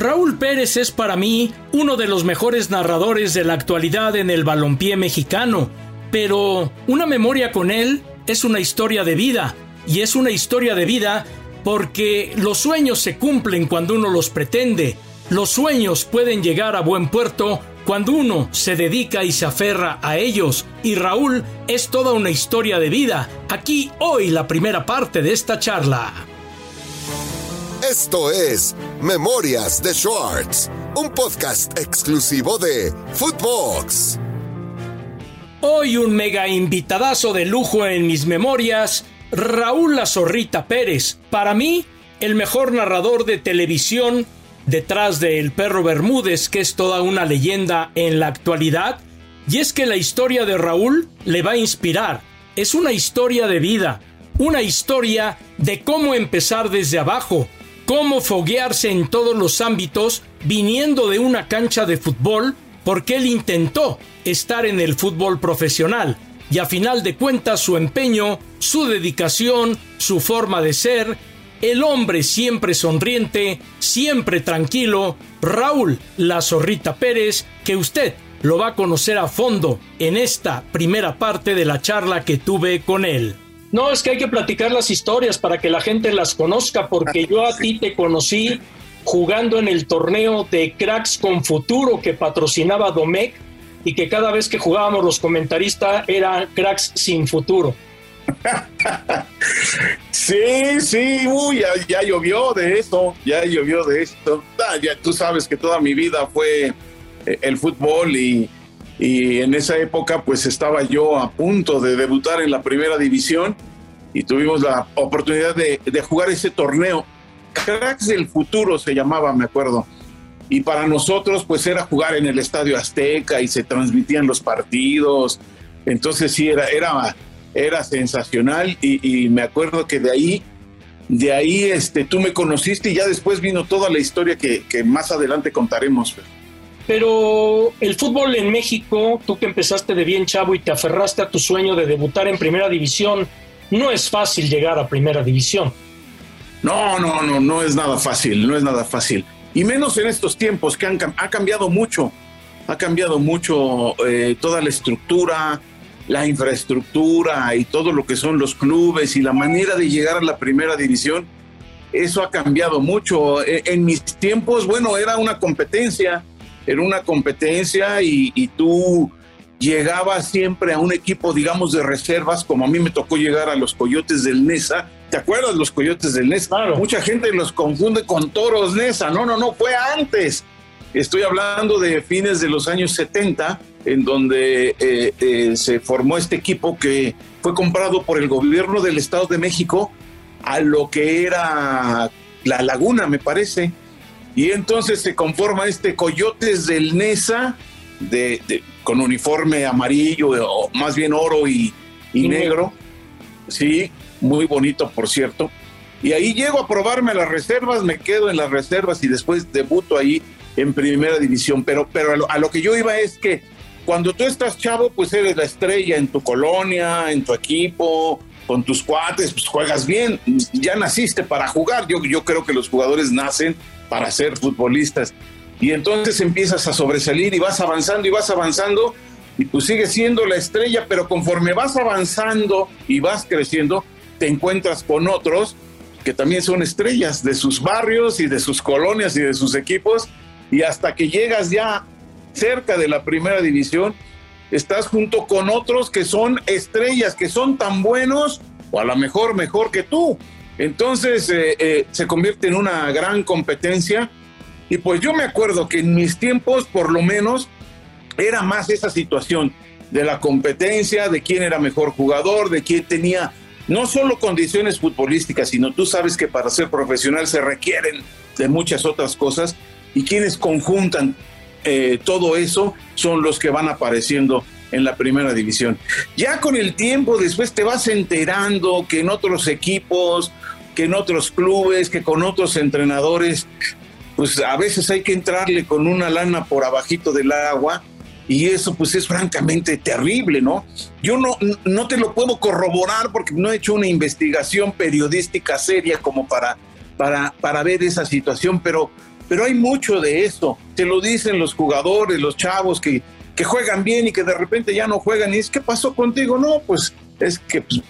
Raúl Pérez es para mí uno de los mejores narradores de la actualidad en el balompié mexicano, pero una memoria con él es una historia de vida, y es una historia de vida porque los sueños se cumplen cuando uno los pretende, los sueños pueden llegar a buen puerto cuando uno se dedica y se aferra a ellos, y Raúl es toda una historia de vida. Aquí hoy la primera parte de esta charla. Esto es Memorias de Schwartz, un podcast exclusivo de Footbox. Hoy un mega invitadazo de lujo en mis memorias, Raúl La Pérez. Para mí, el mejor narrador de televisión detrás de El Perro Bermúdez, que es toda una leyenda en la actualidad. Y es que la historia de Raúl le va a inspirar. Es una historia de vida, una historia de cómo empezar desde abajo, cómo foguearse en todos los ámbitos viniendo de una cancha de fútbol porque él intentó estar en el fútbol profesional y a final de cuentas su empeño, su dedicación, su forma de ser, el hombre siempre sonriente, siempre tranquilo, Raúl La Zorrita Pérez, que usted lo va a conocer a fondo en esta primera parte de la charla que tuve con él. No, es que hay que platicar las historias para que la gente las conozca, porque yo a ti te conocí jugando en el torneo de Cracks con Futuro que patrocinaba Domecq y que cada vez que jugábamos los comentaristas eran Cracks sin Futuro. sí, sí, uy, ya, llovió de esto, ya llovió de esto. Ah, ya tú sabes que toda mi vida fue eh, el fútbol y y en esa época pues estaba yo a punto de debutar en la primera división y tuvimos la oportunidad de, jugar ese torneo. Cracks del futuro se llamaba, me acuerdo. Y para nosotros pues era jugar en el Estadio Azteca y se transmitían los partidos. Entonces sí, era, era, era sensacional y, me acuerdo que de ahí, de ahí este, tú me conociste y ya después vino toda la historia que, que más adelante contaremos. Pero el fútbol en México, tú que empezaste de bien chavo y te aferraste a tu sueño de debutar en primera división, no es fácil llegar a primera división. No, no, no, no es nada fácil, no es nada fácil. Y menos en estos tiempos que han, ha cambiado mucho, ha cambiado mucho eh, toda la estructura, la infraestructura y todo lo que son los clubes y la manera de llegar a la primera división. Eso ha cambiado mucho. E, en mis tiempos, bueno, era una competencia era una competencia y, tú llegabas siempre a un equipo, digamos, de reservas, como a mí me tocó llegar a los Coyotes del Nesa. ¿Te acuerdas los Coyotes del Nesa? Mucha gente los confunde con Toros Nesa. No, no, no, fue antes. Estoy hablando de fines de los años 70, en donde eh, eh, se formó este equipo que fue comprado por el gobierno del Estado de México a lo que era La Laguna, me parece. Y entonces se conforma este Coyotes del Nesa de, con uniforme amarillo, o más bien oro y, negro. Sí, muy bonito, por cierto. Y ahí llego a probarme las reservas, me quedo en las reservas y después debuto ahí en primera división. Pero, pero a lo, que yo iba es que cuando tú estás chavo, pues eres la estrella en tu colonia, en tu equipo, con tus cuates, pues juegas bien. Ya naciste para jugar. Yo, yo creo que los jugadores nacen para ser futbolistas. Y entonces empiezas a sobresalir y vas avanzando y vas avanzando y pues sigues siendo la estrella, pero conforme vas avanzando y vas creciendo, te encuentras con otros que también son estrellas de sus barrios y de sus colonias y de sus equipos y hasta que llegas ya cerca de la primera división, estás junto con otros que son estrellas, que son tan buenos o a lo mejor mejor que tú. Entonces eh, eh, se convierte en una gran competencia y pues yo me acuerdo que en mis tiempos por lo menos era más esa situación de la competencia, de quién era mejor jugador, de quién tenía no solo condiciones futbolísticas, sino tú sabes que para ser profesional se requieren de muchas otras cosas y quienes conjuntan eh, todo eso son los que van apareciendo en la primera división. Ya con el tiempo después te vas enterando que en otros equipos que en otros clubes, que con otros entrenadores, pues a veces hay que entrarle con una lana por abajito del agua y eso pues es francamente terrible, ¿no? Yo no, no te lo puedo corroborar porque no he hecho una investigación periodística seria como para, para, para ver esa situación, pero pero hay mucho de eso. Te lo dicen los jugadores, los chavos que, que juegan bien y que de repente ya no juegan. Y es, ¿qué pasó contigo? No, pues es que pues,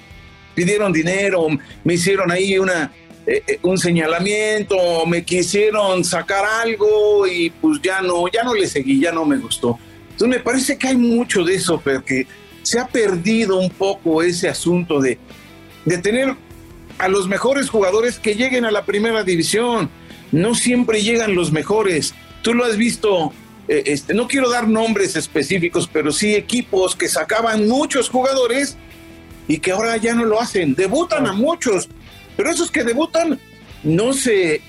pidieron dinero, me hicieron ahí una, eh, eh, un señalamiento, me quisieron sacar algo y pues ya no, ya no le seguí, ya no me gustó. Entonces me parece que hay mucho de eso, pero que se ha perdido un poco ese asunto de, de tener a los mejores jugadores que lleguen a la primera división. No siempre llegan los mejores. Tú lo has visto, eh, este, no quiero dar nombres específicos, pero sí equipos que sacaban muchos jugadores y que ahora ya no lo hacen. Debutan a muchos, pero esos que debutan no se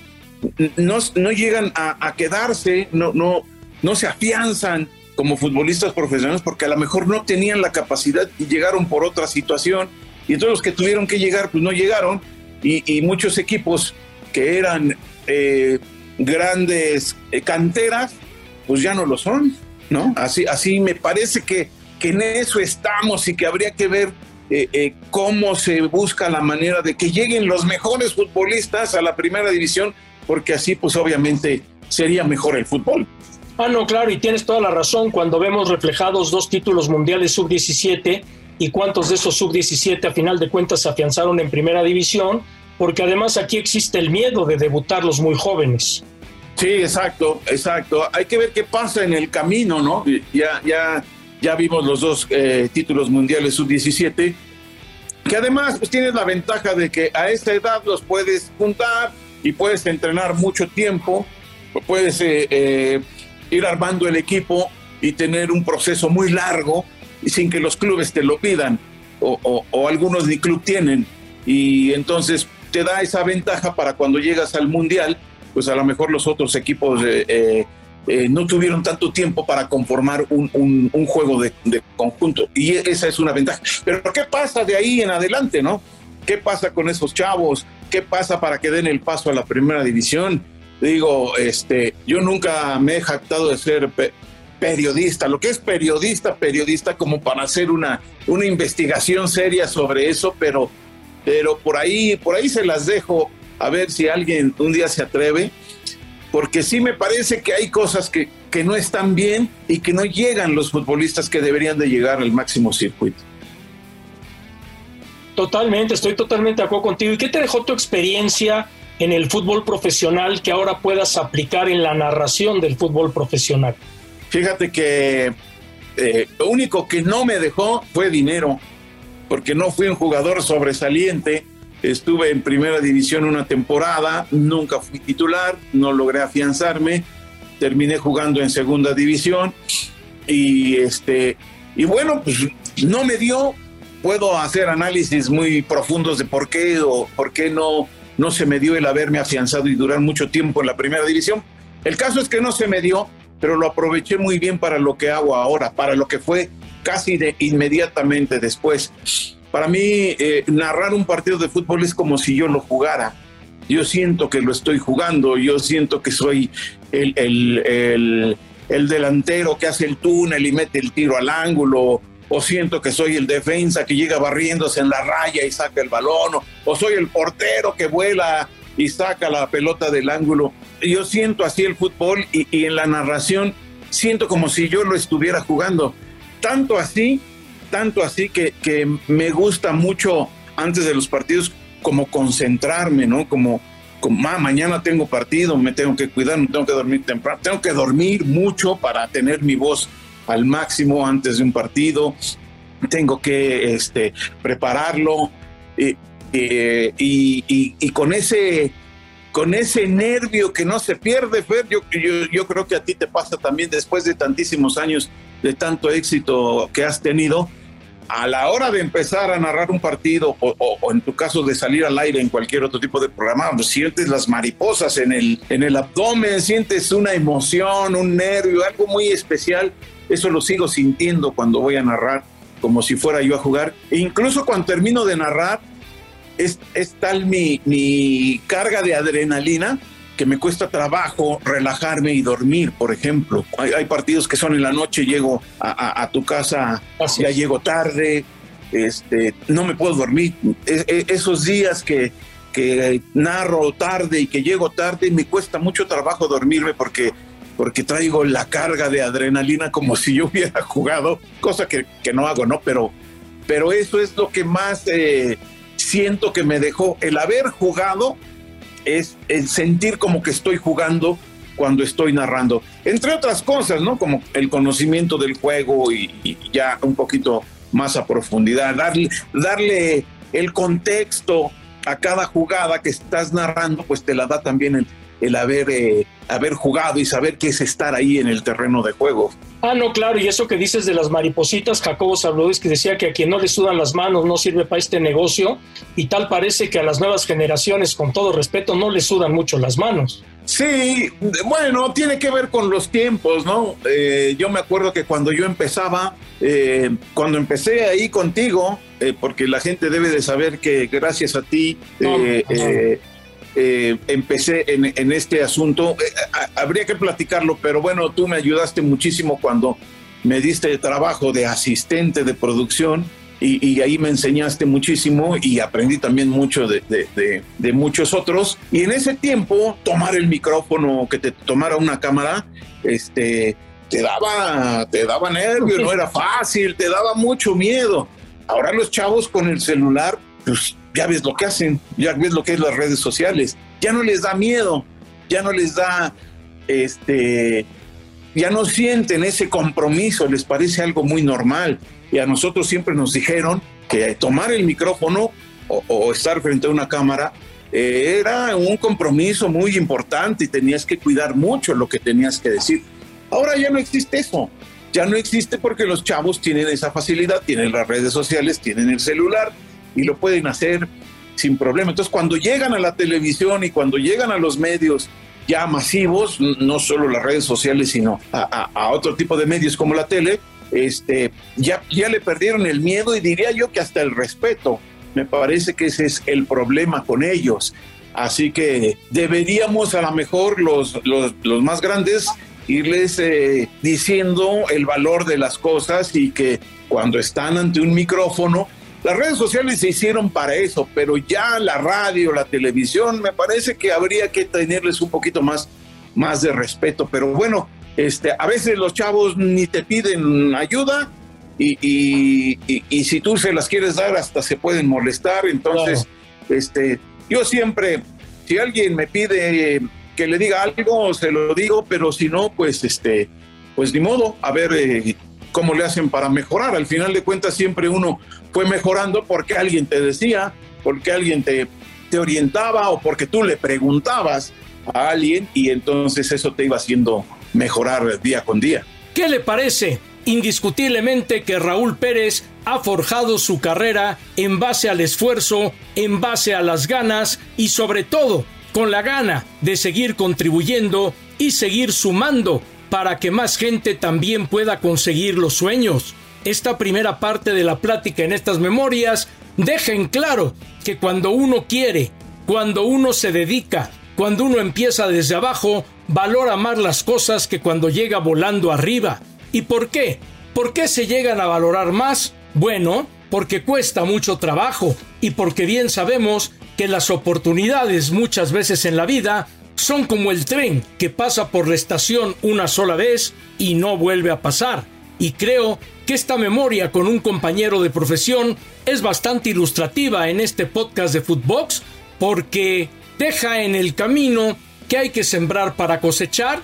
no, no llegan a, a, quedarse, no, no, no se afianzan como futbolistas profesionales porque a lo mejor no tenían la capacidad y llegaron por otra situación y todos los que tuvieron que llegar pues no llegaron y, y muchos equipos que eran eh, grandes eh, canteras pues ya no lo son, ¿no? Así, así me parece que, en eso estamos y que habría que ver eh, eh, cómo se busca la manera de que lleguen los mejores futbolistas a la primera división, porque así pues obviamente sería mejor el fútbol. Ah, no, claro, y tienes toda la razón cuando vemos reflejados dos títulos mundiales sub-17 y cuántos de esos sub-17 a final de cuentas se afianzaron en primera división, porque además aquí existe el miedo de debutar los muy jóvenes. Sí, exacto, exacto. Hay que ver qué pasa en el camino, ¿no? Ya, ya ya vimos los dos eh, títulos mundiales sub-17, que además pues, tienes la ventaja de que a esta edad los puedes juntar y puedes entrenar mucho tiempo, puedes eh, eh, ir armando el equipo y tener un proceso muy largo y sin que los clubes te lo pidan o, o algunos ni club tienen y entonces te da esa ventaja para cuando llegas al mundial pues a lo mejor los otros equipos eh, eh, eh, no tuvieron tanto tiempo para conformar un, un, juego de, conjunto. Y esa es una ventaja. Pero ¿qué pasa de ahí en adelante, no? ¿Qué pasa con esos chavos? ¿Qué pasa para que den el paso a la primera división? Digo, este, yo nunca me he jactado de ser pe periodista, lo que es periodista, periodista como para hacer una, una investigación seria sobre eso, pero, pero por ahí, por ahí se las dejo a ver si alguien un día se atreve porque sí me parece que hay cosas que, que no están bien y que no llegan los futbolistas que deberían de llegar al máximo circuito. Totalmente, estoy totalmente de acuerdo contigo. ¿Y qué te dejó tu experiencia en el fútbol profesional que ahora puedas aplicar en la narración del fútbol profesional? Fíjate que eh, lo único que no me dejó fue dinero, porque no fui un jugador sobresaliente. Estuve en primera división una temporada, nunca fui titular, no logré afianzarme, terminé jugando en segunda división y este y bueno, pues no me dio, puedo hacer análisis muy profundos de por qué o por qué no no se me dio el haberme afianzado y durar mucho tiempo en la primera división. El caso es que no se me dio, pero lo aproveché muy bien para lo que hago ahora, para lo que fue casi de inmediatamente después. Para mí, eh, narrar un partido de fútbol es como si yo lo jugara. Yo siento que lo estoy jugando, yo siento que soy el, el, el, el delantero que hace el túnel y mete el tiro al ángulo, o siento que soy el defensa que llega barriéndose en la raya y saca el balón, o, soy el portero que vuela y saca la pelota del ángulo. Yo siento así el fútbol y en la narración siento como si yo lo estuviera jugando. Tanto así tanto así que, que me gusta mucho antes de los partidos como concentrarme, ¿no? Como, como ah, mañana tengo partido, me tengo que cuidar, me tengo que dormir temprano, tengo que dormir mucho para tener mi voz al máximo antes de un partido, tengo que este, prepararlo y, y, y, y, con ese con ese nervio que no se pierde, Fer, yo, yo, yo creo que a ti te pasa también después de tantísimos años de tanto éxito que has tenido, a la hora de empezar a narrar un partido o, en tu caso de salir al aire en cualquier otro tipo de programa, pues sientes las mariposas en el, en el abdomen, sientes una emoción, un nervio, algo muy especial. Eso lo sigo sintiendo cuando voy a narrar, como si fuera yo a jugar. E incluso cuando termino de narrar, es, es tal mi, mi carga de adrenalina que me cuesta trabajo relajarme y dormir, por ejemplo. Hay, hay partidos que son en la noche, llego a, a, a tu casa, Así ya es. llego tarde, este, no me puedo dormir. Es, es, esos días que, que narro tarde y que llego tarde, me cuesta mucho trabajo dormirme porque, porque traigo la carga de adrenalina como si yo hubiera jugado, cosa que, que no hago, ¿no? Pero, pero eso es lo que más eh, siento que me dejó el haber jugado, es el sentir como que estoy jugando cuando estoy narrando, entre otras cosas, ¿no? Como el conocimiento del juego y, ya un poquito más a profundidad, darle, darle el contexto a cada jugada que estás narrando, pues te la da también el, el haber, eh, haber jugado y saber qué es estar ahí en el terreno de juego. Ah, no, claro, y eso que dices de las maripositas, Jacobo que decía que a quien no le sudan las manos no sirve para este negocio, y tal parece que a las nuevas generaciones, con todo respeto, no le sudan mucho las manos. Sí, bueno, tiene que ver con los tiempos, ¿no? Eh, yo me acuerdo que cuando yo empezaba, eh, cuando empecé ahí contigo, eh, porque la gente debe de saber que gracias a ti empecé en, en, este asunto. habría que platicarlo, pero bueno, tú me ayudaste muchísimo cuando me diste trabajo de asistente de producción y, ahí me enseñaste muchísimo y aprendí también mucho de, de, muchos otros. Y en ese tiempo, tomar el micrófono, que te tomara una cámara, este, te daba, te daba nervio, no era fácil, te daba mucho miedo. Ahora los chavos con el celular, pues ya ves lo que hacen, ya ves lo que es las redes sociales, ya no les da miedo, ya no les da, este, ya no sienten ese compromiso, les parece algo muy normal y a nosotros siempre nos dijeron que tomar el micrófono o, estar frente a una cámara eh, era un compromiso muy importante y tenías que cuidar mucho lo que tenías que decir. Ahora ya no existe eso, ya no existe porque los chavos tienen esa facilidad, tienen las redes sociales, tienen el celular y lo pueden hacer sin problema. Entonces cuando llegan a la televisión y cuando llegan a los medios ya masivos, no solo las redes sociales, sino a, a otro tipo de medios como la tele, este, ya, ya le perdieron el miedo y diría yo que hasta el respeto. Me parece que ese es el problema con ellos. Así que deberíamos a lo mejor los, los, más grandes irles eh, diciendo el valor de las cosas y que cuando están ante un micrófono, las redes sociales se hicieron para eso, pero ya la radio, la televisión, me parece que habría que tenerles un poquito más, más de respeto. Pero bueno, este, a veces los chavos ni te piden ayuda y, si tú se las quieres dar hasta se pueden molestar. Entonces, este, yo siempre, si alguien me pide que le diga algo, se lo digo, pero si no, pues este, pues ni modo, a ver eh, cómo le hacen para mejorar. Al final de cuentas siempre uno fue mejorando porque alguien te decía, porque alguien te, te orientaba o porque tú le preguntabas a alguien y entonces eso te iba haciendo mejorar día con día. ¿Qué le parece? Indiscutiblemente que Raúl Pérez ha forjado su carrera en base al esfuerzo, en base a las ganas y sobre todo con la gana de seguir contribuyendo y seguir sumando para que más gente también pueda conseguir los sueños. Esta primera parte de la plática en estas memorias deja en claro que cuando uno quiere, cuando uno se dedica, cuando uno empieza desde abajo, valora más las cosas que cuando llega volando arriba. ¿Y por qué? ¿Por qué se llegan a valorar más? Bueno, porque cuesta mucho trabajo y porque bien sabemos que las oportunidades muchas veces en la vida son como el tren que pasa por la estación una sola vez y no vuelve a pasar. Y creo que esta memoria con un compañero de profesión es bastante ilustrativa en este podcast de Footbox porque deja en el camino que hay que sembrar para cosechar,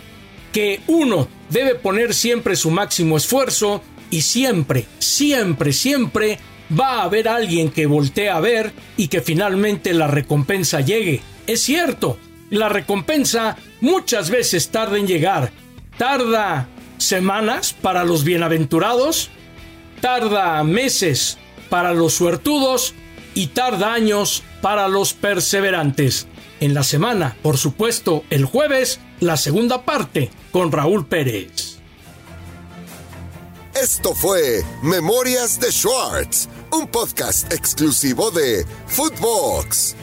que uno debe poner siempre su máximo esfuerzo y siempre, siempre, siempre va a haber alguien que voltee a ver y que finalmente la recompensa llegue. Es cierto, la recompensa muchas veces tarda en llegar. Tarda semanas para los bienaventurados, tarda meses para los suertudos y tarda años para los perseverantes en la semana, por supuesto, el jueves, la segunda parte con Raúl Pérez. Esto fue Memorias de Schwartz, un podcast exclusivo de Footbox.